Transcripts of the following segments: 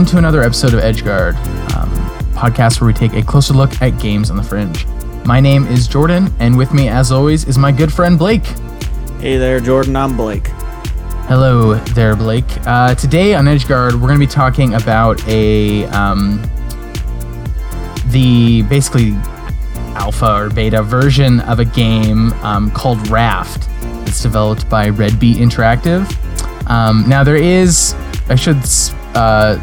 welcome to another episode of Edgeguard, um, podcast where we take a closer look at games on the fringe. My name is Jordan, and with me, as always, is my good friend Blake. Hey there, Jordan. I'm Blake. Hello there, Blake. Uh, today on Edgeguard, we're going to be talking about a um, the basically alpha or beta version of a game um, called Raft. It's developed by Redbeet Interactive. Um, now there is, I should uh,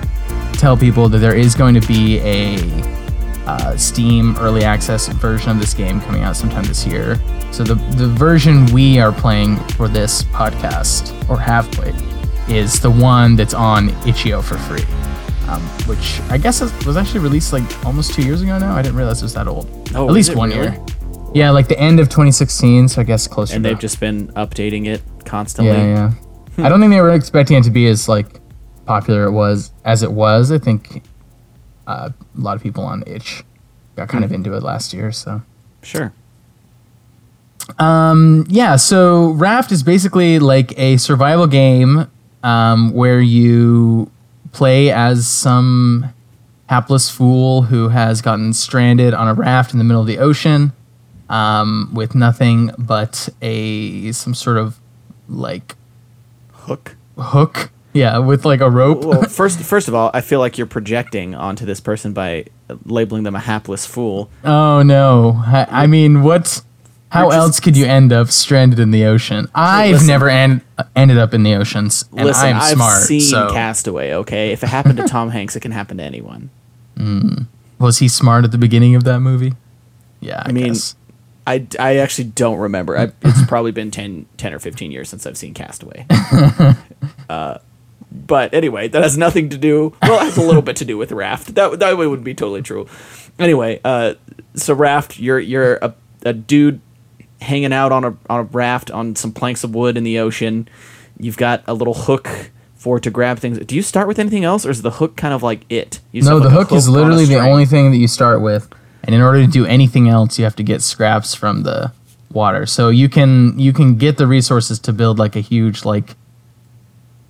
tell people that there is going to be a uh, Steam early access version of this game coming out sometime this year. So the the version we are playing for this podcast or have played is the one that's on itch.io for free, um, which I guess was actually released like almost two years ago now. I didn't realize it was that old. Oh, At least one really? year. Yeah, like the end of 2016. So I guess closer. And they've just been updating it constantly. yeah, yeah. I don't think they were expecting it to be as like popular it was as it was. I think uh, a lot of people on itch got kind of into it last year. So. Sure. Um, yeah, so Raft is basically like a survival game um, where you play as some hapless fool who has gotten stranded on a raft in the middle of the ocean um, with nothing but a some sort of like Hook. hook. Yeah, with like a rope. Well, first, first of all, I feel like you're projecting onto this person by labeling them a hapless fool. Oh no! I, I mean, what? How just- else could you end up stranded in the ocean? I've listen. never en- ended up in the oceans, and Listen, I'm I've smart. seen so Cast Away. Okay, if it happened to Tom Hanks, it can happen to anyone. was he smart at the beginning of that movie? Yeah, I, I mean, guess. I, I actually don't remember. I, it's probably been 10, 10 or 15 years since I've seen Cast Away. uh, but anyway, that has nothing to do. Well, it has a little bit to do with Raft. That that way would be totally true. Anyway, uh, so Raft, you're you're a, a dude hanging out on a on a raft on some planks of wood in the ocean. You've got a little hook for to grab things. Do you start with anything else, or is the hook kind of like it? You no, the like, a hook is literally the only thing that you start with, and in order to do anything else, you have to get scraps from the water. So you can you can get the resources to build like a huge like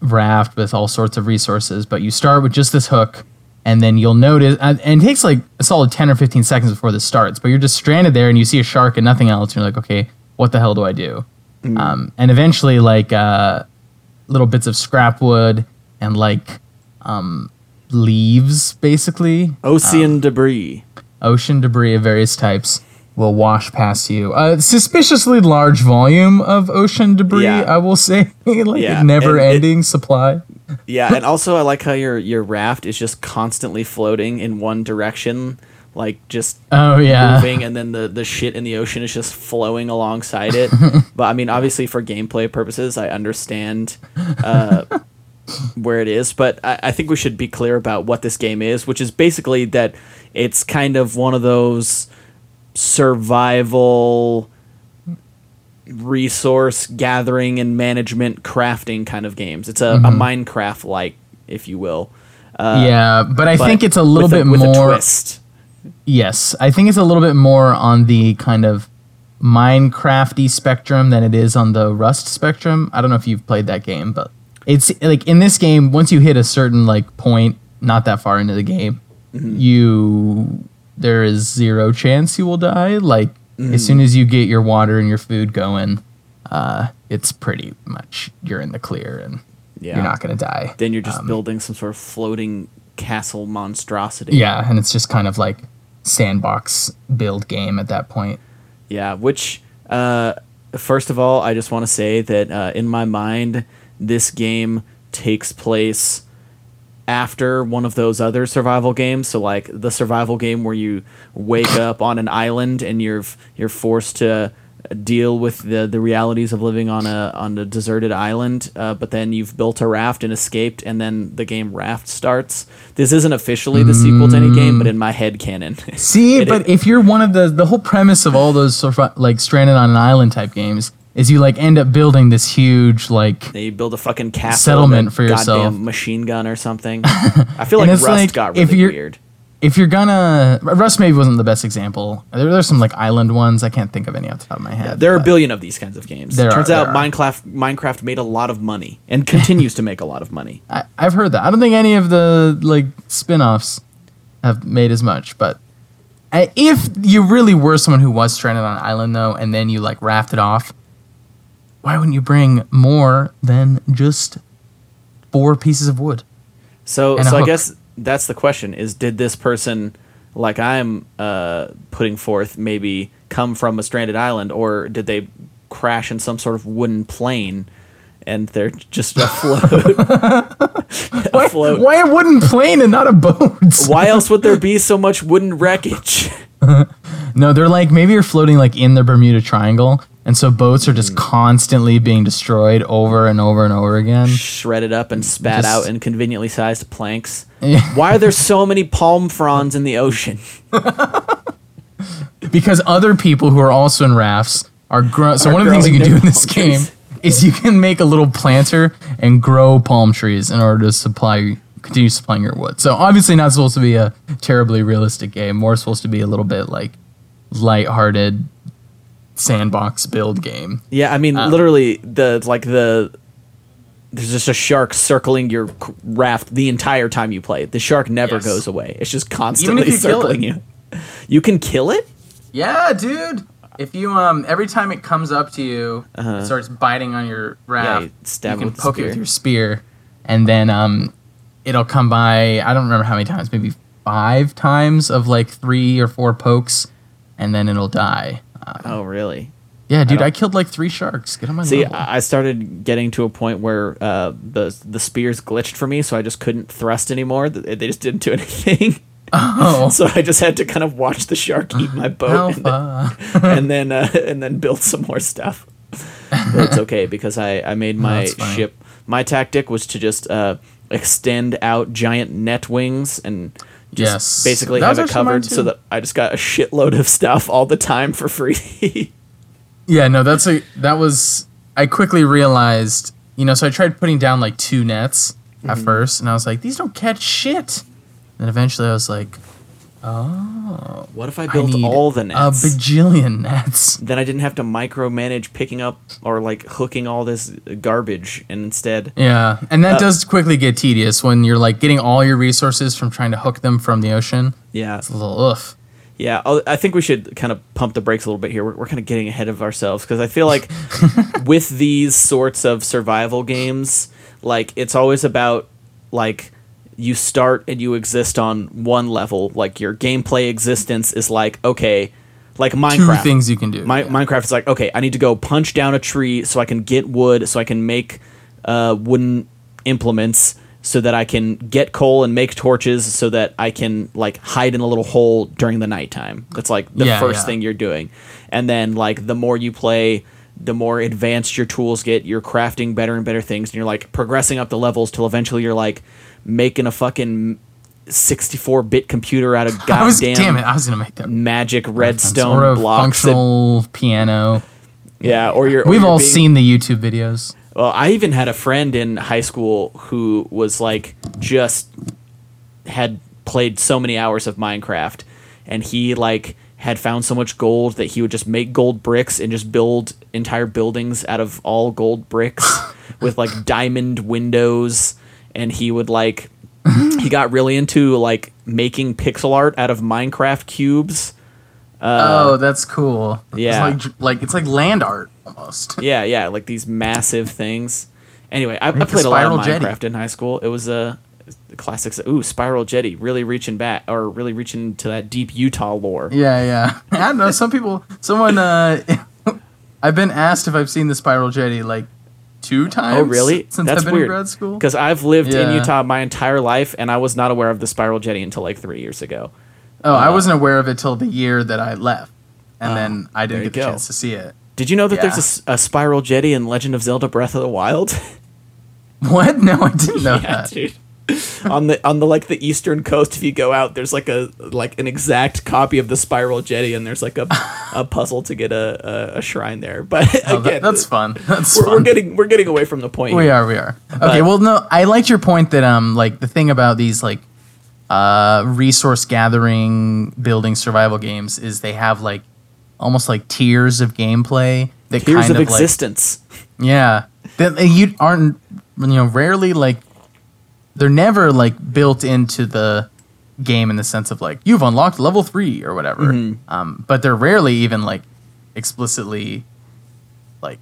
raft with all sorts of resources, but you start with just this hook, and then you'll notice, and it takes like a solid ten or fifteen seconds before this starts. But you're just stranded there, and you see a shark and nothing else. And you're like, okay, what the hell do I do? Um, and eventually, like uh, little bits of scrap wood and like um, leaves, basically Ocean debris. ocean debris of various types will wash past you. A suspiciously large volume of ocean debris, Yeah. I will say, like Yeah, never-ending supply. Yeah, and also I like how your your raft is just constantly floating in one direction, like just Oh yeah, moving, and then the the shit in the ocean is just flowing alongside it. but I mean, obviously for gameplay purposes, I understand uh, where it is, but I, I think we should be clear about what this game is, which is basically that it's kind of one of those survival resource gathering and management crafting kind of games. It's a, a Minecraft like, if you will. Uh, yeah, but I but think it's a little bit with more. A twist. Yes, I think it's a little bit more on the kind of Minecrafty spectrum than it is on the Rust spectrum. I don't know if you've played that game, but it's like in this game, once you hit a certain like point, not that far into the game, you there is zero chance you will die. Like as soon as you get your water and your food going, uh, it's pretty much you're in the clear and Yeah. you're not gonna die. Then you're just building some sort of floating castle monstrosity. Yeah, and it's just kind of like sandbox build game at that point. Yeah, which, uh, first of all, I just want to say that uh, in my mind, this game takes place after one of those other survival games. So, like the survival game where you wake up on an island and you're you're forced to deal with the, the realities of living on a on a deserted island, uh, but then you've built a raft and escaped, and then the game Raft starts. This isn't officially the sequel to any game, but in my head canon, See, but if you're one of the the whole premise of all those like stranded on an island type games is you like end up building this huge like They build a fucking castle Settlement for yourself. Goddamn machine gun or something. I feel like Rust like, got if really you're- weird. if you're gonna Rust maybe wasn't the best example. There, there's some like island ones. I can't think of any off the top of my head. There are a billion of these kinds of games. There Turns are, out there are. Minecraft Minecraft made a lot of money and continues to make a lot of money. I, I've heard that. I don't think any of the like spin-offs have made as much, but if you really were someone who was stranded on an island though, and then you like rafted off, why wouldn't you bring more than just four pieces of wood? So, so I guess that's the question: is did this person, like I'm uh, putting forth, maybe come from a stranded island, or did they crash in some sort of wooden plane, and they're just afloat? Why, why a wooden plane and not a boat? Why else would there be so much wooden wreckage? No, they're like maybe you're floating like in the Bermuda Triangle, and so boats are just Hmm. constantly being destroyed over and over and over again. Shredded up and spat Just- out in conveniently sized planks. Yeah. Why are there so many palm fronds in the ocean? because other people who are also in rafts are grow. So Are one of the things you can do in this game trees. is you can make a little planter and grow palm trees in order to supply continue supplying your wood. So obviously not supposed to be a terribly realistic game. More supposed to be a little bit like lighthearted sandbox build game. Yeah, I mean, Um, literally, the like the there's just a shark circling your raft the entire time you play. it. The shark never Yes. goes away. It's just constantly you circling you. You can kill it. Yeah, dude. If you um every time it comes up to you, Uh-huh. it starts biting on your raft. you stab you can poke it with your spear, and then um it'll come by. I don't remember how many times, maybe five times of like three or four pokes, and then it'll die. Oh, really? yeah, dude, don't- I, killed like three sharks. Get on my See, level. I I started getting to a point where uh, the the spears glitched for me, so I just couldn't thrust anymore. They just didn't do anything. oh, so I just had to kind of watch the shark eat my boat and then, and then uh, and then build some more stuff. But it's okay because I I made my fine. ship. My tactic was to just uh, extend out giant net wings and just Yes. basically That have it covered so that I just got a shitload of stuff all the time for free. Yeah, no, that's a that was I quickly realized, you know, so I tried putting down like two nets Mm-hmm. at first and I was like, these don't catch shit. And eventually I was like, oh, what if I I built need all the nets? a bajillion nets. then I didn't have to micromanage picking up or like hooking all this garbage, and instead, Yeah, and that Uh, does quickly get tedious when you're like getting all your resources from trying to hook them from the ocean. yeah, It's a little ugh. Yeah, I think we should kind of pump the brakes a little bit here. We're, we're kind of getting ahead of ourselves because I feel like with these sorts of survival games, like it's always about like you start and you exist on one level. Like your gameplay existence is like okay, like Minecraft. Two things you can do. My, yeah. Minecraft is like, okay, I need to go punch down a tree so I can get wood, so I can make uh, wooden implements, so that I can get coal and make torches, so that I can like hide in a little hole during the nighttime. That's like the Yeah, first yeah. thing you're doing. And then like the more you play, the more advanced your tools get. You're crafting better and better things, and you're like progressing up the levels till eventually you're like making a fucking 64-bit computer out of I was goddamn damn it. I was gonna make that magic or redstone a blocks. that- functional piano. yeah, or you're. We've you're all being- seen the YouTube videos. Well, I even had a friend in high school who was like just had played so many hours of Minecraft, and he like had found so much gold that he would just make gold bricks and just build entire buildings out of all gold bricks with like diamond windows, and he would like he got really into like making pixel art out of Minecraft cubes. oh, that's cool. yeah. It's like like it's like land art almost. Yeah, yeah, like these massive things. Anyway, I, I played a lot of Spiral Jetty. Minecraft in high school. It was a uh, classics. Ooh, Spiral Jetty, really reaching back or really reaching to that deep Utah lore. Yeah, yeah. I don't know. Some people, someone, uh, I've been asked if I've seen the Spiral Jetty like two times. Oh, really? Since That's I've been weird. in grad school. Because I've lived in Utah my entire life, and I was not aware of the Spiral Jetty until like three years ago. Oh, I uh, wasn't aware of it till the year that I left, and then ah, I Oh, didn't get the go. chance to see it. Did you know that Yeah. there's a Spiral Jetty in Legend of Zelda: Breath of the Wild? What? No, I didn't know yeah, that. dude. on the on the like the eastern coast, if you go out, there's like a like an exact copy of the Spiral Jetty, and there's like a a puzzle to get a a, a shrine there. But Oh, that- again, that's fun. That's we're, fun. we're getting we're getting away from the point. We here. are, we are. Okay, well, no, I liked your point that um, like the thing about these like uh, resource gathering, building survival games is they have like almost like tiers of gameplay that Tiers kind of, of, like existence. yeah that you aren't you know rarely like they're never like built into the game in the sense of like you've unlocked level three or whatever Mm-hmm. um, but they're rarely even like explicitly like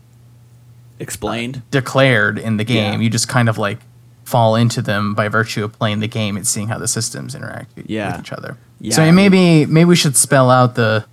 Explained. declared in the game Yeah. you just kind of like fall into them by virtue of playing the game and seeing how the systems interact with each other Yeah, so I mean- maybe maybe we should spell out the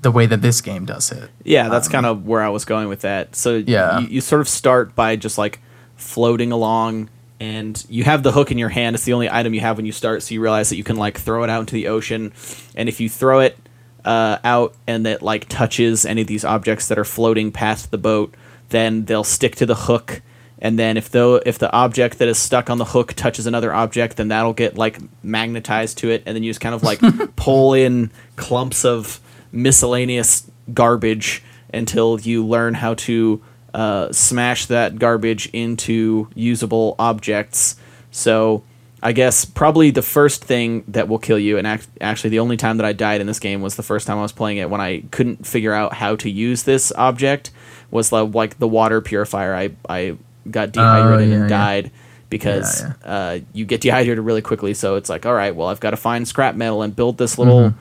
the way that this game does it Yeah, that's kind of where I was going with that. So Um, Yeah. you, you sort of start by just like floating along, and you have the hook in your hand. It's the only item you have when you start, so you realize that you can like throw it out into the ocean, and if you throw it uh, out and it like touches any of these objects that are floating past the boat, then they'll stick to the hook. And then if though if the object that is stuck on the hook touches another object, then that'll get like magnetized to it, and then you just kind of like pull in clumps of miscellaneous garbage until you learn how to uh, smash that garbage into usable objects. So I guess probably the first thing that will kill you, and act- actually the only time that I died in this game was the first time I was playing it when I couldn't figure out how to use this object was the, like the water purifier. I I got dehydrated Oh, yeah, and yeah. died because Yeah, Uh, you get dehydrated really quickly. So it's like, all right, well I've got to find scrap metal and build this little Mm-hmm.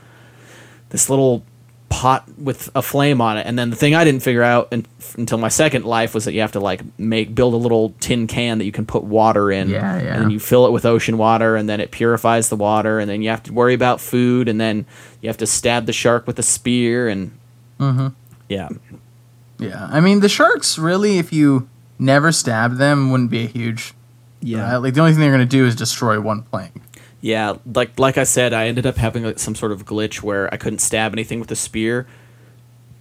this little pot with a flame on it. And then the thing I didn't figure out un- until my second life was that you have to like make build a little tin can that you can put water in. Yeah, yeah. And then you fill it with ocean water, and then it purifies the water, and then you have to worry about food, and then you have to stab the shark with a spear, and Mm-hmm. yeah, Yeah, I mean the sharks really, if you never stab them, wouldn't be a huge. Yeah. uh, like the only thing they're gonna do is destroy one plank. Yeah. Like like I said, I ended up having like, some sort of glitch where I couldn't stab anything with a spear,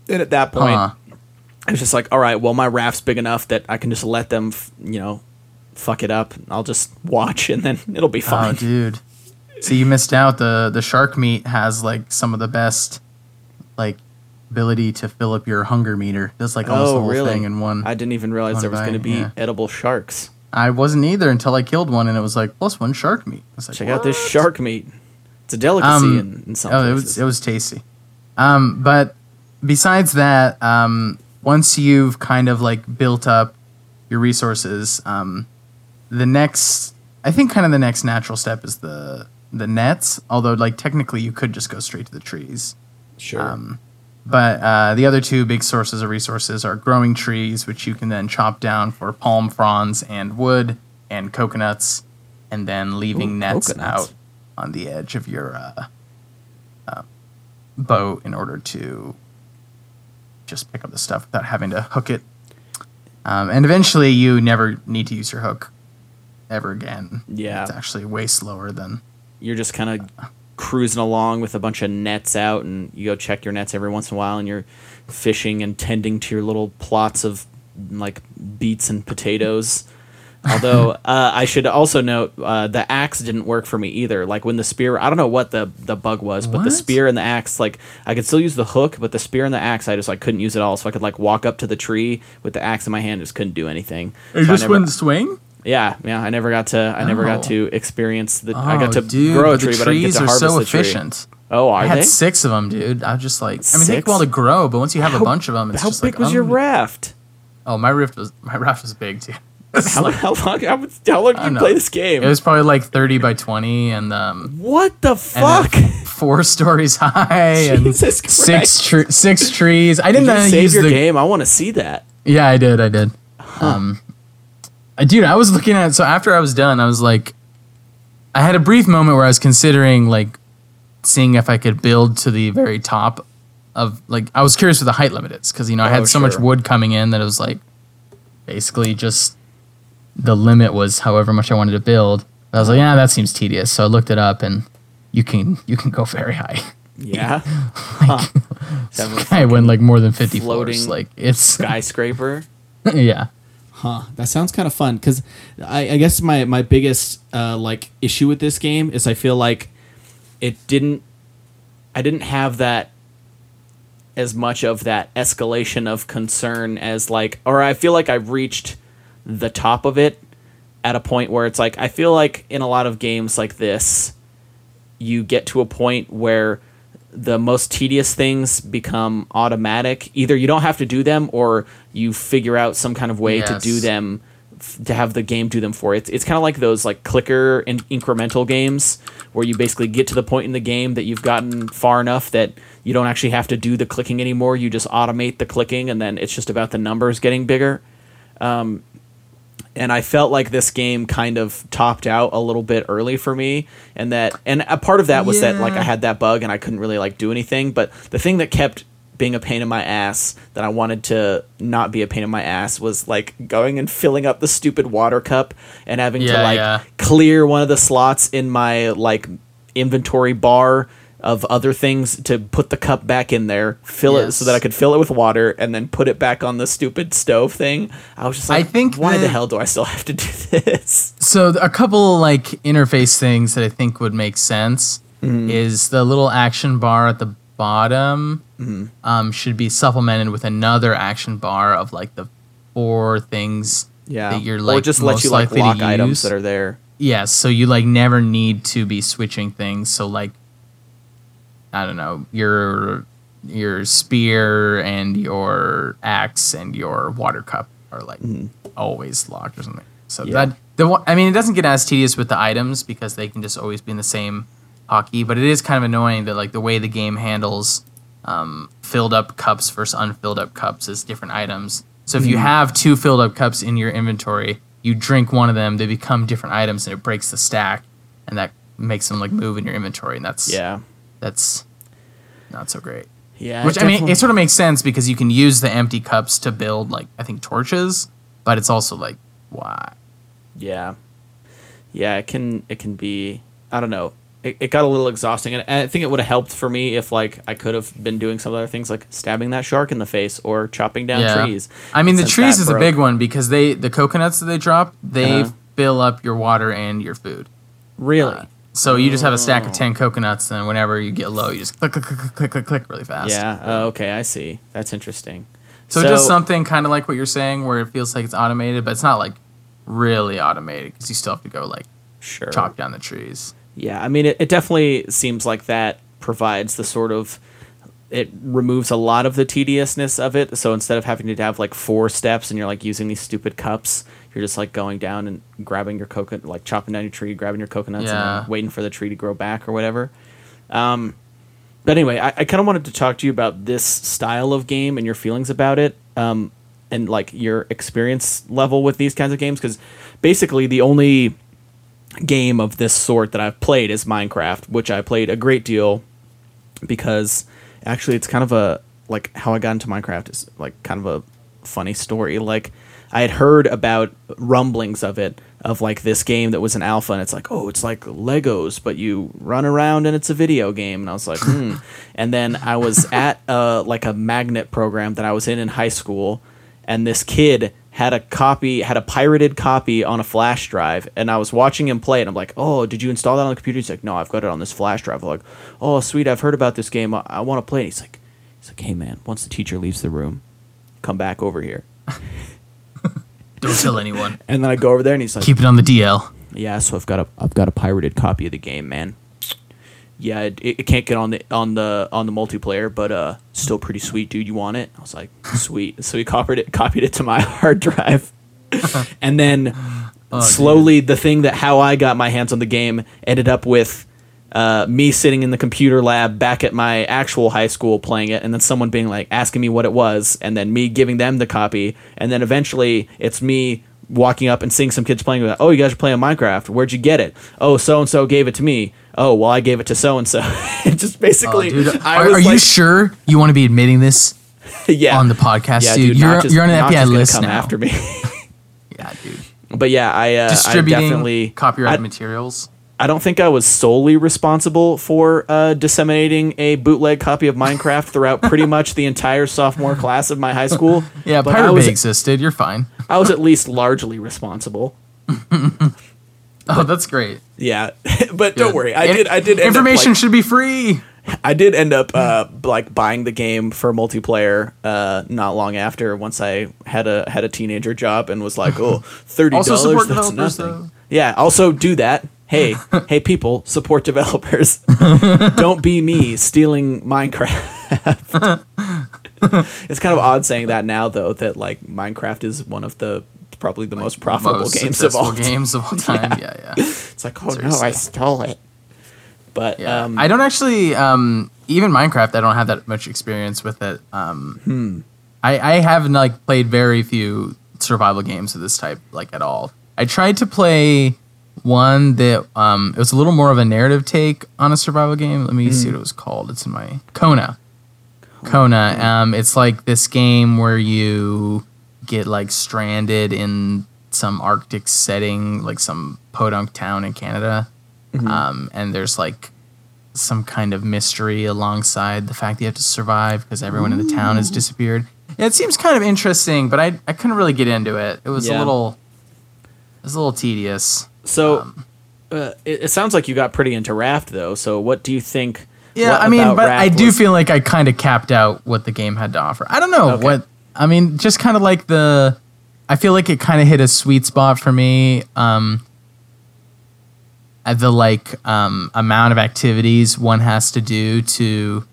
and at that point. Huh. I was just like, all right, well, my raft's big enough that I can just let them, f- you know, fuck it up. I'll just watch, and then it'll be Oh, fine. dude. See, you missed out. the The shark meat has like some of the best, like, ability to fill up your hunger meter. That's like almost oh, the whole really? thing in one. I didn't even realize there was going to be yeah. edible sharks. I wasn't either until I killed one, and it was like plus one shark meat. I was like, Check out this shark meat. It's a delicacy Um, in, in some oh, it was it was tasty. Um, but besides that, um, once you've kind of like built up your resources, um, the next, I think, kind of the next natural step is the the nets. Although, like technically, you could just go straight to the trees. sure. Um, but uh, the other two big sources of resources are growing trees, which you can then chop down for palm fronds and wood and coconuts, and then leaving Ooh, nets coconuts. out on the edge of your uh, uh, boat in order to just pick up the stuff without having to hook it. Um, and eventually, you never need to use your hook ever again. Yeah. it's actually way slower than. you're just kind of cruising along with a bunch of nets out, and you go check your nets every once in a while, and you're fishing and tending to your little plots of like beets and potatoes. Although uh, I should also note uh, the axe didn't work for me either. Like when the spear, I don't know what the the bug was, but the spear and the axe, like I could still use the hook, but the spear and the axe, I just like couldn't use it all. So I could like walk up to the tree with the axe in my hand, just couldn't do anything. It So just never- wouldn't swing. Yeah, yeah. I never got to. I never got Oh. to experience the. I got Oh, to dude, grow a tree, the but I didn't get trees to are harvest so the tree. efficient. Oh, are I had they? six of them, dude. I was just like, I mean, take a while to grow, but once you have How- a bunch of them, it's How just big like, was your um, raft? Oh, my raft was my raft was big too. How, like- how long? How, how long did you know. play this game? It was probably like thirty by twenty, and um, what the fuck? four stories high, and six Christ. tr- six trees. I Did didn't you uh, save your the game? I want to see that. Yeah, I did. I did. Um, I- dude, I was looking at so after I was done, I was like, I had a brief moment where I was considering like seeing if I could build to the very top of like I was curious what the height limit is because you know I Oh, had so much wood coming in that it was like basically just the limit was however much I wanted to build. I was like, yeah, that seems tedious. So I looked it up and you can you can go very high. Yeah. Huh. Having a I went like more than fifty Floating floors. Like it's skyscraper. yeah. Huh. That sounds kind of fun because I, I guess my my biggest uh, like issue with this game is I feel like it didn't. I didn't have that as much of that escalation of concern as like, or I feel like I've reached the top of it at a point where it's like I feel like in a lot of games like this, you get to a point where the most tedious things become automatic. Either you don't have to do them, or you figure out some kind of way to do them f- to have the game do them for you. It's, it's kind of like those like clicker and incremental games where you basically get to the point in the game that you've gotten far enough that you don't actually have to do the clicking anymore. You just automate the clicking, and then it's just about the numbers getting bigger um, and I felt like this game kind of topped out a little bit early for me, and that and a part of that was that like I had that bug and I couldn't really like do anything. But the thing that kept being a pain in my ass that I wanted to not be a pain in my ass was like going and filling up the stupid water cup and having to like yeah. clear one of the slots in my like inventory bar of other things to put the cup back in there, fill it so that I could fill it with water, and then put it back on the stupid stove thing. I was just like, I think why the hell do I still have to do this? So a couple like interface things that I think would make sense Mm-hmm. is the little action bar at the bottom Mm-hmm. um, should be supplemented with another action bar of like the four things Yeah, that you're like or just let you like lock items use. that are there. Yes, so you like never need to be switching things. So like I don't know, your your spear and your axe and your water cup are like always locked or something. So Mm-hmm. Yeah. that the one, I mean it doesn't get as tedious with the items because they can just always be in the same hotkey, but it is kind of annoying that like the way the game handles um, filled up cups versus unfilled up cups as different items. So if you Mm-hmm. have two filled up cups in your inventory, you drink one of them, they become different items, and it breaks the stack, and that makes them like move in your inventory, and that's Yeah, that's not so great. yeah. Which I mean, it sort of makes sense because you can use the empty cups to build like I think torches, but it's also like why? Yeah, yeah. It can it can be. I don't know. It, it got a little exhausting, and I think it would have helped for me if like I could have been doing some other things like stabbing that shark in the face or chopping down Yeah. trees. I mean, the trees is a big one because they the coconuts that they drop they Uh-huh. fill up your water and your food. Really? Uh, So you just have a stack Oh. of ten coconuts, and whenever you get low, you just click click click click click click, click really fast. yeah. Oh, okay, I see. That's interesting. So, just something kind of like what you're saying, where it feels like it's automated, but it's not like really automated because you still have to go like sure. chop down the trees. Yeah, I mean, it, it definitely seems like that provides the sort of. It removes a lot of the tediousness of it. So instead of having to have like four steps and you're like using these stupid cups, you're just like going down and grabbing your coconut, like chopping down your tree, grabbing your coconuts, and Yeah. then waiting for the tree to grow back or whatever. Um, but anyway, I, I kind of wanted to talk to you about this style of game and your feelings about it, um, and like your experience level with these kinds of games. Because basically, the only game of this sort that I've played is Minecraft, which I played a great deal because actually it's kind of a like how I got into Minecraft is like kind of a funny story. Like I had heard about rumblings of it of like this game that was an alpha and it's like, "Oh, it's like Legos, but you run around and it's a video game." And I was like, "Hmm." and then I was at uh like a magnet program that I was in in high school and this kid had a copy had a pirated copy on a flash drive and i was watching him play and i'm like oh did you install that on the computer he's like no i've got it on this flash drive I'm like oh sweet i've heard about this game i, I want to play it he's like he's like hey man once the teacher leaves the room come back over here. Don't tell anyone. and then i go over there and he's like Keep it on the DL. yeah so i've got a i've got a pirated copy of the game man. Yeah it, it can't get on the on the on the multiplayer but uh still pretty sweet dude. You want it? I was like sweet. So he copied it copied it to my hard drive. And then slowly the thing that how i got my hands on the game ended up with uh, me sitting in the computer lab back at my actual high school playing it and then someone being like asking me what it was and then me giving them the copy and then eventually it's me walking up and seeing some kids playing with it. oh you guys are playing minecraft where'd you get it oh so and so gave it to me oh well i gave it to so and so just Oh, basically dude, i are, are you sure you want to be admitting this yeah on the podcast, yeah, dude? not You're just- you're on an FBI list come now. after me Yeah, dude. but yeah i uh, I definitely copyrighted I- materials. I don't think I was solely responsible for uh, disseminating a bootleg copy of Minecraft throughout pretty much the entire sophomore class of my high school. Yeah, but was, Bay existed. You're fine. I was at least largely responsible. Oh, that's great. Yeah, but don't worry, I In- did. I did. Information Up, should be free. I did end up uh, like buying the game for multiplayer uh, not long after. Once I had a had a teenager job and was like, oh, thirty dollars. That's nothing. though. Yeah. Also do that. Hey, hey, people, support developers. Don't be me stealing Minecraft. it's kind of odd saying that now, though, that like Minecraft is one of the probably the most profitable Most games of all. games of all time. Yeah, yeah. It's like, oh no, I stole it. But Yeah. um, I don't actually um even Minecraft I don't have that much experience with it. Um Hmm. I I have like played very few survival games of this type like at all. I tried to play one that um it was a little more of a narrative take on a survival game. Let me see Hmm. what it was called. It's in my Kona. Kona. Um it's like this game where you get like stranded in some arctic setting like some podunk town in Canada um, and there's like some kind of mystery alongside the fact that you have to survive because everyone in the town has disappeared. Yeah, it seems kind of interesting, but I I couldn't really get into it. It was a little it was a little tedious. So um, uh, it, it sounds like you got pretty into Raft, though. So what do you think? Yeah, I mean, but I do was- feel like I kind of capped out what the game had to offer. I don't know Okay. what I mean, just kind of like the I feel like it kind of hit a sweet spot for me. Um the like um amount of activities one has to do to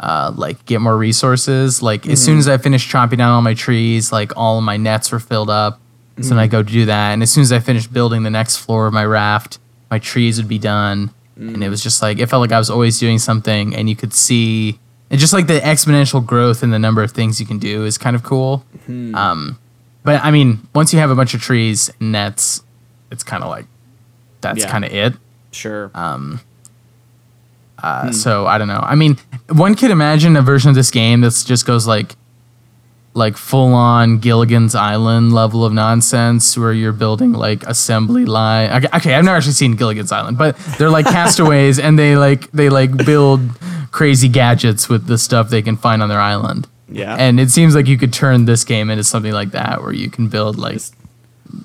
uh like get more resources. Like as soon as I finished chopping down all my trees, like all of my nets were filled up. So then I go do that, and as soon as I finished building the next floor of my raft, my trees would be done, and it was just like it felt like I was always doing something, and you could see, and just like the exponential growth in the number of things you can do is kind of cool. Um, but I mean, once you have a bunch of trees and nets, it's kind of like that's Yeah. kind of it. Sure. Uh, So I don't know. I mean, one could imagine a version of this game that just goes like, like full on Gilligan's Island level of nonsense, where you're building like assembly line. Okay, okay, I've never actually seen Gilligan's Island, but they're like castaways, and they like they like build crazy gadgets with the stuff they can find on their island. Yeah. and it seems like you could turn this game into something like that, where you can build like Just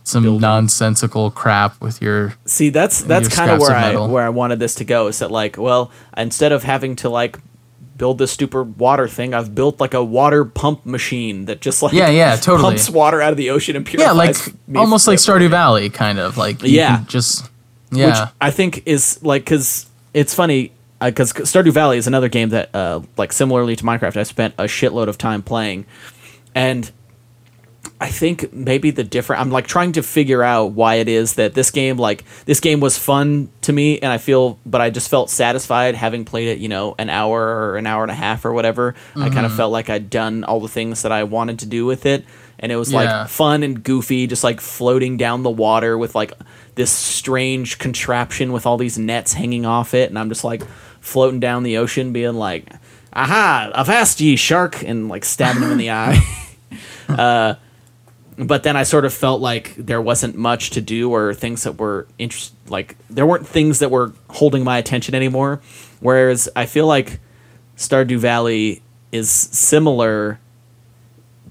some building. nonsensical crap with your See, that's that's kind of where I where I wanted this to go. Is that like, well, instead of having to like build this stupid water thing, I've built like a water pump machine that just like Yeah, yeah, totally. pumps water out of the ocean and purifies. yeah, like almost like Stardew Valley, kind of like Yeah. just which yeah, I think is like because it's funny because Stardew Valley is another game that uh, like similarly to Minecraft, I spent a shitload of time playing, and I think maybe the different. I'm like trying to figure out why it is that this game like this game was fun to me, and I feel, but I just felt satisfied having played it. You know, an hour or an hour and a half or whatever. I kind of felt like I'd done all the things that I wanted to do with it. And it was Yeah. like fun and goofy, just like floating down the water with like this strange contraption with all these nets hanging off it, and I'm just like floating down the ocean, being like, "Aha, a avast ye shark!" and like stabbing him in the eye. Uh, but then I sort of felt like there wasn't much to do or things that were interest like there weren't things that were holding my attention anymore. Whereas I feel like Stardew Valley is similar,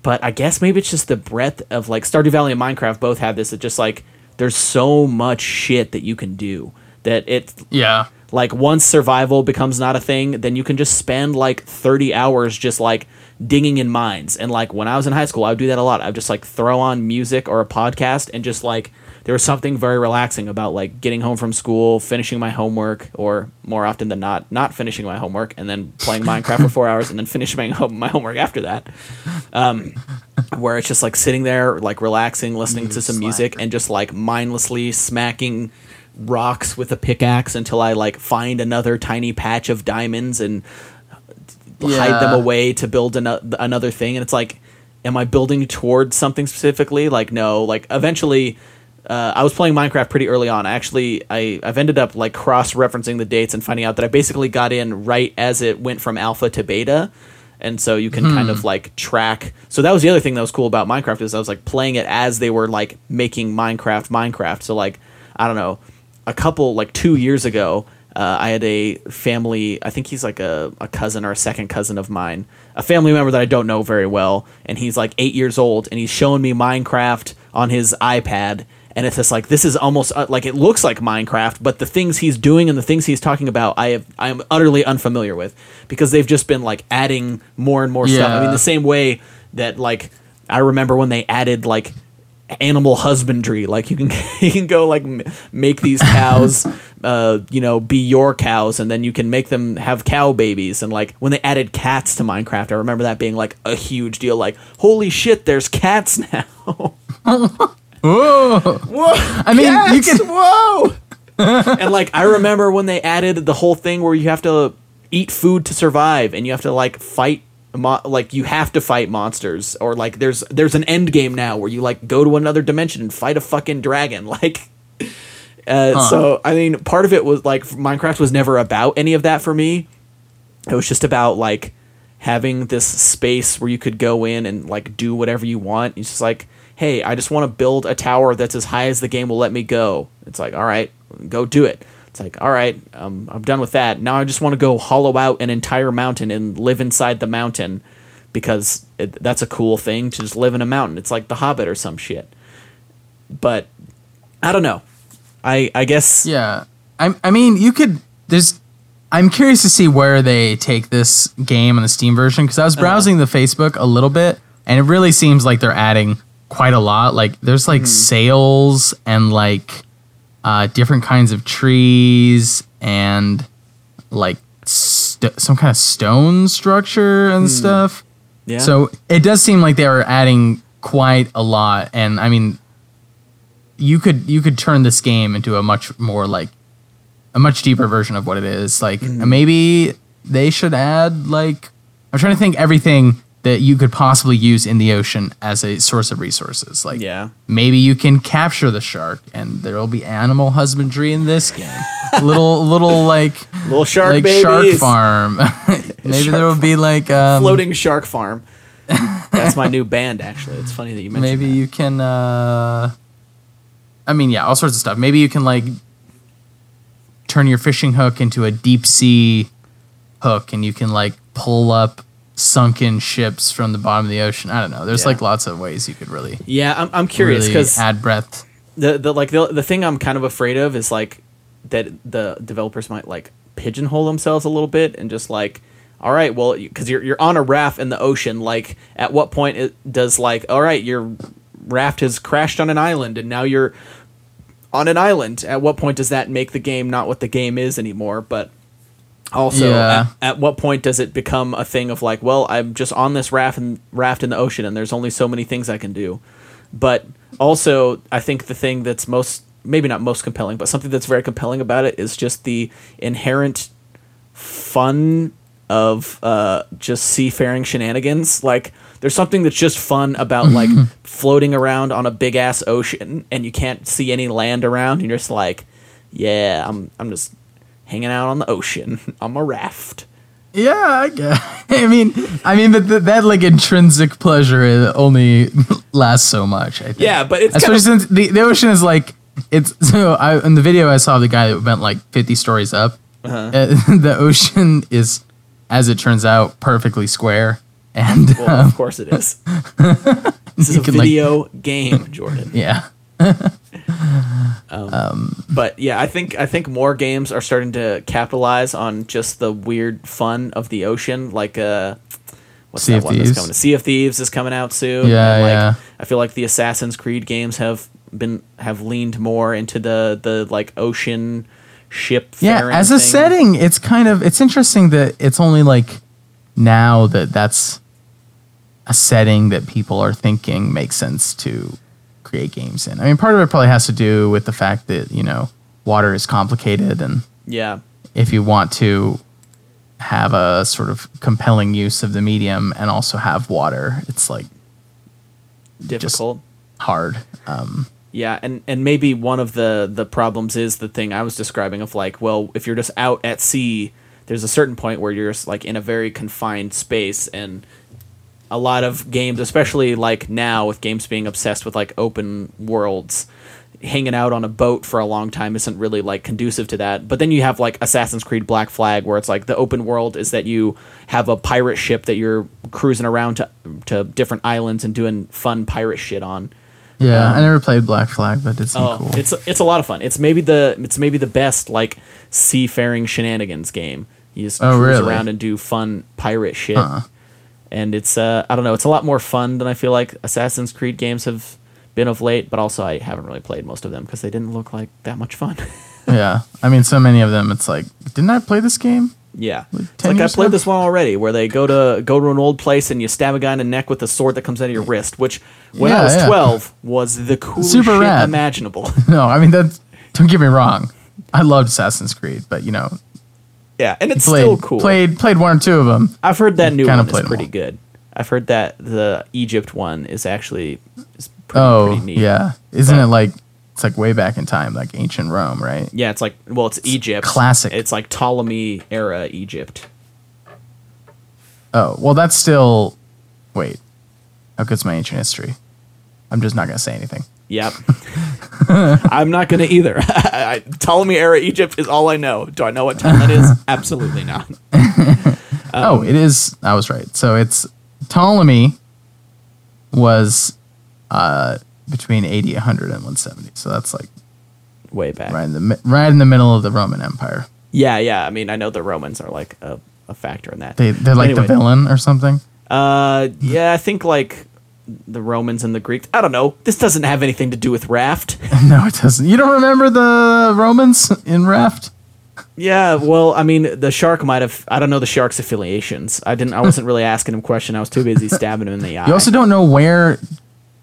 but I guess maybe it's just the breadth of like Stardew Valley and Minecraft both have this. That just like there's so much shit that you can do that it yeah, like once survival becomes not a thing, then you can just spend like 30 hours just like digging in mines. And like when I was in high school, I would do that a lot. I would just like throw on music or a podcast and just like there was something very relaxing about like getting home from school, finishing my homework, or more often than not, not finishing my homework and then playing Minecraft for four hours and then finishing my, homework after that. Um, where it's just like sitting there, like relaxing, listening to some music, and just like mindlessly smacking rocks with a pickaxe until I like find another tiny patch of diamonds and hide them away to build ano- another thing. And it's like, am I building towards something specifically? Like, no. Like, eventually, uh, I was playing Minecraft pretty early on. Actually, I I've ended up like cross referencing the dates and finding out that I basically got in right as it went from alpha to beta. And so you can kind of like track. So that was the other thing that was cool about Minecraft is I was like playing it as they were like making Minecraft Minecraft. So like I don't know, a couple like two years ago, uh, I had a family. I think he's like a, a cousin or a second cousin of mine, a family member that I don't know very well, and he's like eight years old, and he's showing me Minecraft on his iPad, and it's just like this is almost uh, like it looks like Minecraft, but the things he's doing and the things he's talking about, I have I am utterly unfamiliar with because they've just been like adding more and more stuff. I mean, the same way that like I remember when they added like animal husbandry. Like you can you can go like m- make these cows, uh, you know, be your cows, and then you can make them have cow babies. And like when they added cats to Minecraft, I remember that being like a huge deal. Like holy shit, there's cats now. Whoa. Whoa! I mean, you can- whoa. and like I remember when they added the whole thing where you have to eat food to survive, and you have to like fight. Mo- like you have to fight monsters, or like there's there's an end game now where you like go to another dimension and fight a fucking dragon. Like, uh, so I mean, part of it was like Minecraft was never about any of that for me. It was just about like having this space where you could go in and like do whatever you want. It's just like, hey, I just want to build a tower that's as high as the game will let me go. It's like, all right, go do it. It's like, all right, um, I'm done with that. Now I just want to go hollow out an entire mountain and live inside the mountain because it, that's a cool thing to just live in a mountain. It's like The Hobbit or some shit. But I don't know. I I guess Yeah. I I mean, you could there's I'm curious to see where they take this game on the Steam version because I was browsing the Facebook a little bit and it really seems like they're adding quite a lot. Like there's like sales and like uh, different kinds of trees and like st- some kind of stone structure and stuff. yeah. So it does seem like they are adding quite a lot, and I mean, you could you could turn this game into a much more like a much deeper version of what it is. Like maybe they should add like I'm trying to think everything that you could possibly use in the ocean as a source of resources. Like yeah. maybe you can capture the shark, and there will be animal husbandry in this game. little little like Little shark like babies. shark farm. maybe there will be like um, Floating Shark Farm. That's my new band, actually. It's funny that you mentioned maybe that. you can uh i mean yeah all sorts of stuff maybe you can like turn your fishing hook into a deep sea hook and you can like pull up sunken ships from the bottom of the ocean. I don't know. There's Yeah. like lots of ways you could really Yeah, I'm, I'm curious really because add breadth. the, the like the, the thing I'm kind of afraid of is like that the developers might like pigeonhole themselves a little bit and just like all right well because you're, you're on a raft in the ocean like at what point it does like all right your raft has crashed on an island and now you're on an island. At what point does that make the game not what the game is anymore? But also Yeah. at, at what point does it become a thing of like well i'm just on this raft and raft in the ocean and there's only so many things i can do but also i think the thing that's most maybe not most compelling but something that's very compelling about it is just the inherent fun of uh, just seafaring shenanigans like there's something that's just fun about like floating around on a big ass ocean and you can't see any land around and you're just like yeah i'm i'm just hanging out on the ocean. I'm a raft. Yeah i guess i mean i mean but that like intrinsic pleasure only lasts so much i think. Yeah but it's especially kind of, since the, the ocean is like it's so I in the video I saw the guy that went like 50 stories up. Uh-huh. Uh, the ocean is, as it turns out, perfectly square, and well um, of course it is. This is a can, like- video game jordan. Yeah, but yeah, I think I think more games are starting to capitalize on just the weird fun of the ocean. Like uh, what's Sea that one that's coming? Sea of Thieves is coming out soon. Yeah, and, like, yeah. I feel like the Assassin's Creed games have been have leaned more into the the like ocean ship. yeah. As a thing. setting, it's kind of it's interesting that it's only like now that that's a setting that people are thinking makes sense to create games in. I mean, part of it probably has to do with the fact that you know water is complicated and Yeah, if you want to have a sort of compelling use of the medium and also have water, it's like difficult. hard. Um, Yeah, and and maybe one of the the problems is the thing I was describing of like, well, if you're just out at sea, there's a certain point where you're just like in a very confined space and a lot of games, especially like now with games being obsessed with like open worlds, hanging out on a boat for a long time isn't really like conducive to that. But then you have like Assassin's Creed Black Flag where it's like the open world is that you have a pirate ship that you're cruising around to to different islands and doing fun pirate shit on. yeah, um, I never played Black Flag, but it seemed Oh, cool. it's it's a lot of fun. It's maybe the it's maybe the best like seafaring shenanigans game. You just Oh, cruise really? around and do fun pirate shit. Huh. And it's uh I don't know, it's a lot more fun than I feel like Assassin's Creed games have been of late, but also I haven't really played most of them because they didn't look like that much fun. yeah, I mean, so many of them. It's like, didn't I play this game? yeah, 10 like I played this one already, where they go to go to an old place and you stab a guy in the neck with a sword that comes out of your wrist, which when I was yeah. twelve was the coolest Super shit rad. imaginable. No, I mean that. Don't get me wrong. I loved Assassin's Creed, but you know, yeah, and it's played still cool. played played one or two of them. I've heard that new Kinda one is pretty all. good. I've heard that the Egypt one is actually is pretty, Oh, pretty neat. yeah. Isn't But- it like it's like way back in time, like ancient Rome, right? Yeah, it's like well, it's Egypt. classic. It's like Ptolemy era Egypt. Oh, well, that's still. Wait, how good's my ancient history? I'm just not gonna say anything. Yep. I'm not gonna either. Ptolemy era Egypt is all I know. Do I know what time that is? Absolutely not. oh, it is. I was right. So it's Ptolemy was uh, between 80, 100, and 170. So that's like Way back. right in the right in the middle of the Roman Empire. Yeah, yeah. I mean, I know the Romans are like a, a factor in that. They they're like Anyway. the villain or something. Uh, yeah, I think like the Romans and the Greeks. I don't know. This doesn't have anything to do with Raft. no, it doesn't. You don't remember the Romans in Raft? Yeah, well, I mean, the shark might have. I don't know the shark's affiliations. I didn't. I wasn't really asking him question. I was too busy stabbing him in the eye. You also don't know where,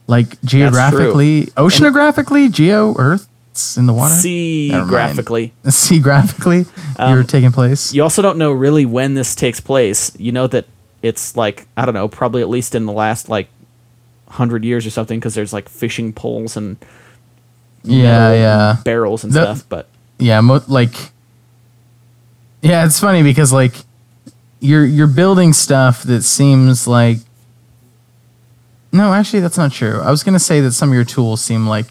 like geographically, oceanographically, geo Earth's in the water. see graphically. See graphically, Um, you're taking place. You also don't know really when this takes place. You know that it's like I don't know, probably at least in the last like hundred years or something, because there's like fishing poles and Yeah, yeah. barrels and The- stuff. But yeah mo- like yeah it's funny because like you're you're building stuff that seems like no actually that's not true i was going to say that some of your tools seem like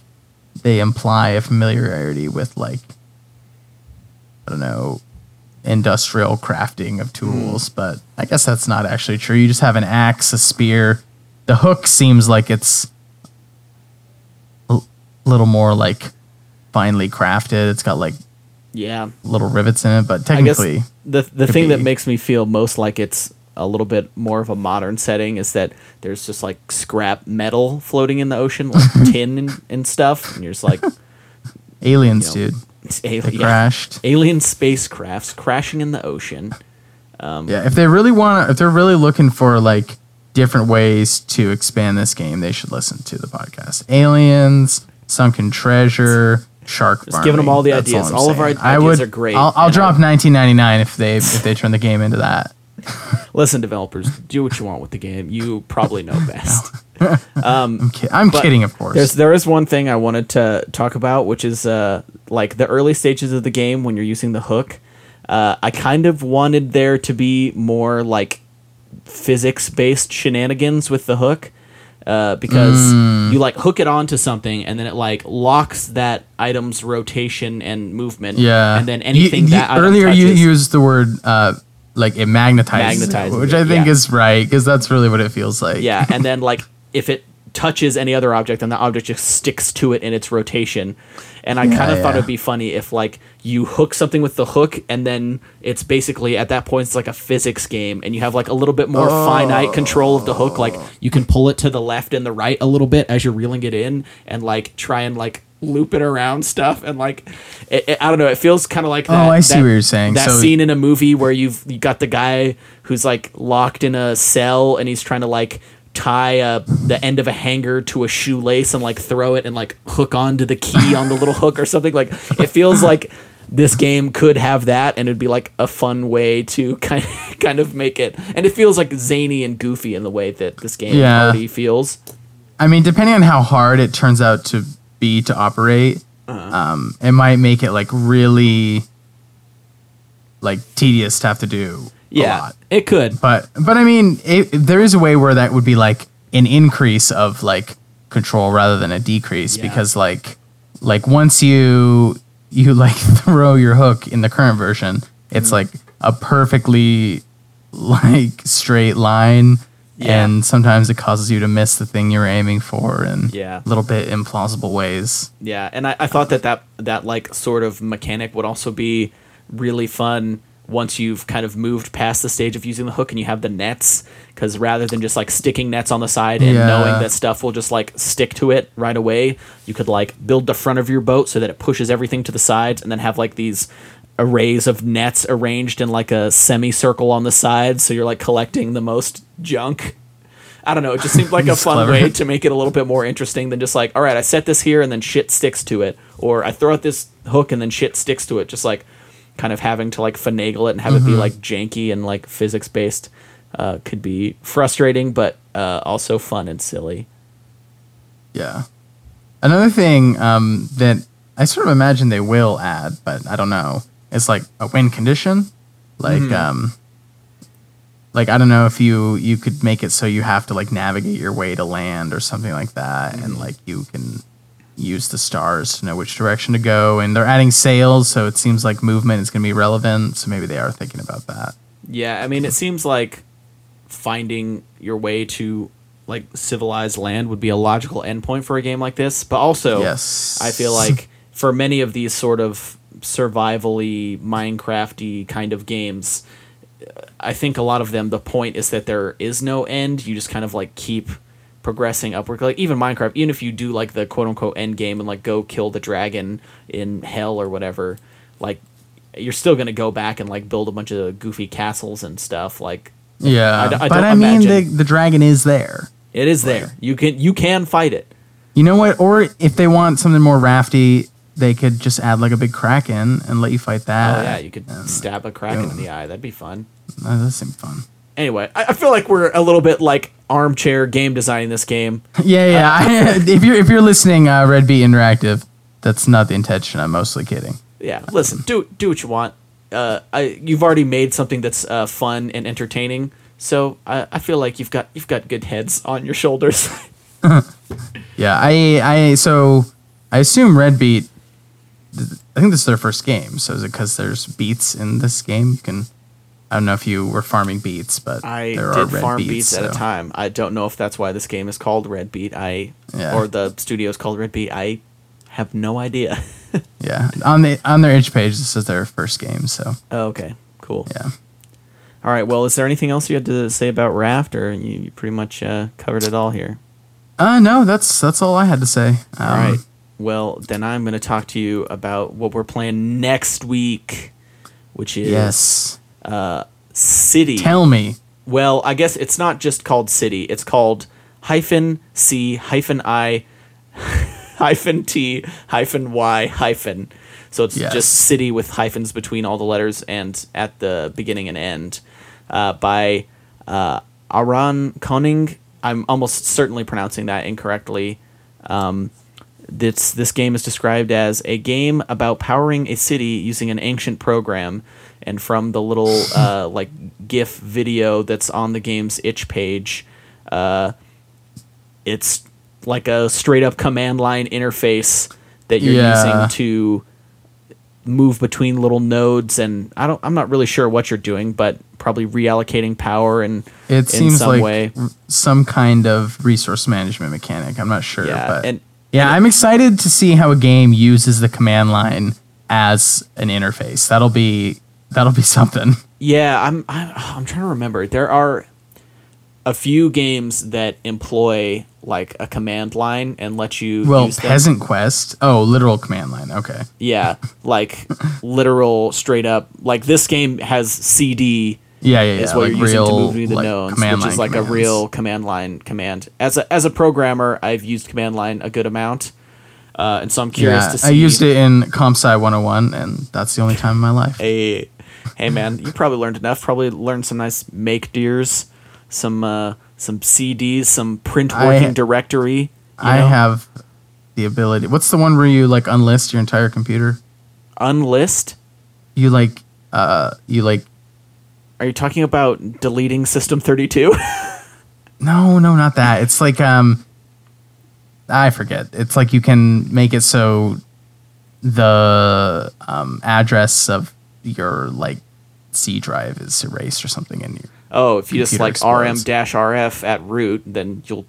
they imply a familiarity with like i don't know industrial crafting of tools hmm. but i guess that's not actually true you just have an axe a spear the hook seems like it's a little more like finely crafted. It's got like yeah, little rivets in it, but I guess technically, the the thing that makes me feel most like it's a little bit more of a modern setting is that there's just like scrap metal floating in the ocean, like tin and, and stuff, and you're just like aliens, you know, dude, alien, crashed. alien spacecrafts crashing in the ocean. Um, yeah, if they really want, if they're really looking for like different ways to expand this game, they should listen to the podcast. Aliens, Sunken Treasure, Shark. Just giving them all the That's ideas. I'm All of our saying. I ideas would, are great, I'll, I'll drop 19.99 if they if they turn the game into that. Listen, developers, do what you want with the game. You probably know best. I'm, ki- I'm kidding, of course. There's there is one thing I wanted to talk about, which is uh, like the early stages of the game when you're using the hook. Uh, I kind of wanted there to be more like physics based shenanigans with the hook. Uh, because Hmm. you like hook it onto something and then it like locks that item's rotation and movement. yeah, And then anything you- that item earlier you used the word uh, like it magnetizes, Magnetizes which I think yeah. is right because that's really what it feels like. Yeah, and then like if it touches any other object, then the object just sticks to it in its rotation. And I kind of Yeah, thought yeah. it'd be funny if like you hook something with the hook, and then it's basically at that point it's like a physics game, and you have like a little bit more finite control of the hook. Like oh. you can pull it to the left and the right a little bit as you're reeling it in, and like try and like loop it around stuff and like it, it- I don't know it feels kind of like that, Oh, I see that- what you're saying. that So- scene in a movie where you've you got the guy who's like locked in a cell and he's trying to like tie uh, the end of a hanger to a shoelace and like throw it and like hook onto the key on the little hook or something like it feels like this game could have that and it'd be like a fun way to kind of, kind of make it and it feels like zany and goofy in the way that this game Yeah. already feels I mean, depending on how hard it turns out to be to operate, Uh-huh. um, it might make it like really like tedious to have to do. Yeah it could But but I mean, it, there is a way where that would be like an increase of like control rather than a decrease Yeah. because like like once you you like throw your hook in the current version, it's Mm-hmm. like a perfectly like straight line. Yeah. And sometimes it causes you to miss the thing you're aiming for in Yeah. little bit implausible ways. Yeah, and I, I thought that, that that like sort of mechanic would also be really fun once you've kind of moved past the stage of using the hook and you have the nets because rather than just like sticking nets on the side and Yeah. knowing that stuff will just like stick to it right away you could like build the front of your boat so that it pushes everything to the sides and then have like these arrays of nets arranged in like a semicircle on the sides so you're like collecting the most junk I don't know. It just seemed like a fun clever. way to make it a little bit more interesting than just like, all right, I set this here and then shit sticks to it, or I throw out this hook and then shit sticks to it. Just like kind of having to like finagle it and have it be like janky and like physics based uh, could be frustrating, but uh, also fun and silly. Yeah. Another thing um, that I sort of imagine they will add, but I don't know, is like a win condition. Like, um, like I don't know if you you could make it so you have to like navigate your way to land or something like that, and like you can use the stars to know which direction to go. And they're adding sails, so it seems like movement is going to be relevant. So maybe they are thinking about that. Yeah, I mean, it seems like finding your way to like civilized land would be a logical endpoint for a game like this, but also yes, I feel like for many of these sort of survivally Minecrafty kind of games, I think a lot of them the point is that there is no end. You just kind of like keep progressing upward. Like even Minecraft, even if you do like the quote unquote end game and like go kill the dragon in hell or whatever, like you're still gonna go back and like build a bunch of goofy castles and stuff. Like yeah, I I but I mean the the dragon is there. it is there. You can you can fight it. You know what? Or if they want something more rafty, they could just add like a big kraken and let you fight that. Oh yeah, you could stab a kraken in the eye. That'd be fun. that does seem fun. Anyway, I, I feel like we're a little bit like armchair game designing this game. Yeah, yeah. if you're if you're listening, uh, Redbeet Interactive, that's not the intention. I'm mostly kidding. Yeah, listen, do do what you want. Uh, I you've already made something that's uh, fun and entertaining, so I, I feel like you've got you've got good heads on your shoulders. Yeah, I I so I assume Redbeet. I think this is their first game. So is it because there's beets in this game? You can. I don't know if you were farming beets, but I there are did red farm beats, beats, at a time. I don't know if that's why this game is called Redbeet. I Yeah. or the studio is called Redbeet. I have no idea. Yeah, on the on their itch page, this is their first game. So oh, okay, cool. yeah. All right. Well, is there anything else you had to say about Raft, or you, you pretty much uh, covered it all here? Uh no, that's that's all I had to say. Um, All right. Well, then I'm going to talk to you about what we're playing next week, which is Yes. City. Tell me. well, I guess it's not just called City. It's called hyphen C hyphen I hyphen T hyphen Y hyphen. So it's Yes. just City with hyphens between all the letters and at the beginning and end uh, by uh, Aran Koning. I'm almost certainly pronouncing that incorrectly. Um, this this game is described as a game about powering a city using an ancient program, and from the little uh, like GIF video that's on the game's itch page, uh, it's like a straight up command line interface that you're Yeah. using to move between little nodes and I don't I'm not really sure what you're doing but probably reallocating power and It in seems some like way some kind of resource management mechanic. I'm not sure, Yeah, but and- yeah, I'm excited to see how a game uses the command line as an interface. That'll be that'll be something. Yeah, I'm, I'm I'm trying to remember. There are a few games that employ like a command line and let you Well, use them. Peasant Quest. Oh, literal command line. Okay. Yeah, like literal straight up. Like this game has CD Yeah, yeah, yeah. is what like you're using real, to move between the like, nodes, which is like a real command line command. As a as a programmer, I've used command line a good amount, uh, and so I'm curious Yeah, to see. I used it in CompSci 101, and that's the only time in my life. Hey, hey, man, you probably learned enough. Probably learned some nice make deers, some uh, some CDs, some print I- working directory. I know? have the ability. What's the one where you like unlist your entire computer? unlist. You like, uh, you like. Are you talking about deleting System 32? No, no, not that. It's like um, I forget. It's like you can make it so the um address of your like C drive is erased or something in your. oh, if you just like rm explodes. dash rf at root, then you'll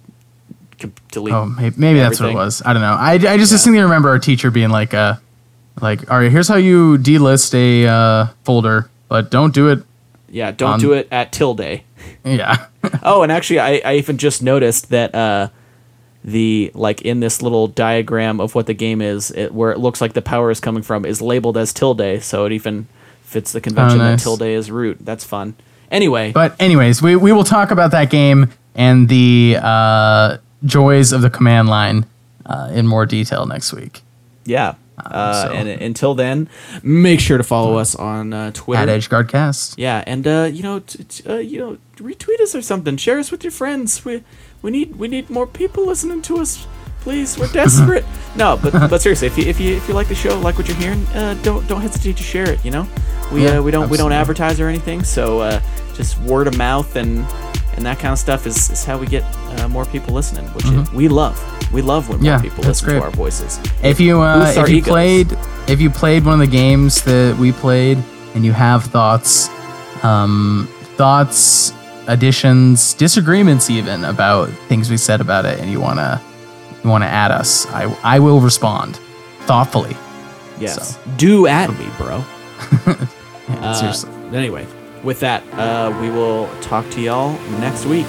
delete. Oh, maybe, maybe that's what it was. I don't know. I, I just Yeah. distinctly remember our teacher being like, uh, like, all right, here's how you delist a uh, folder, but don't do it. Yeah, don't On- do it at tilde. Yeah. Oh, and actually, I, I even just noticed that uh, the like in this little diagram of what the game is, it, where it looks like the power is coming from, is labeled as tilde, so it even fits the convention Oh, nice. that tilde is root. That's fun. Anyway, But anyways, we, we will talk about that game and the uh, joys of the command line uh, in more detail next week. yeah. Uh, so- And until then, make sure to follow us on uh, Twitter. At EdgeGuardCast. Yeah, and uh, you know, t- t- uh, you know, retweet us or something. Share us with your friends. We we need we need more people listening to us. Please, we're desperate. no, but but seriously, if you if you if you like the show, like what you're hearing, uh, don't don't hesitate to share it. You know, we Yeah, uh, we don't we don't advertise or anything, so uh, just word of mouth and and that kind of stuff is, is how we get uh, more people listening, which is, we love. We love when more Mm-hmm. Yeah, people listen great. to our voices. If you uh, if you egos. played if you played one of the games that we played and you have thoughts, um, thoughts, additions, disagreements even about things we said about it, and you wanna you wanna add us, I I will respond thoughtfully. Yes, do at me, bro. Yeah, Uh, seriously. Anyway, with that, uh, we will talk to y'all next week.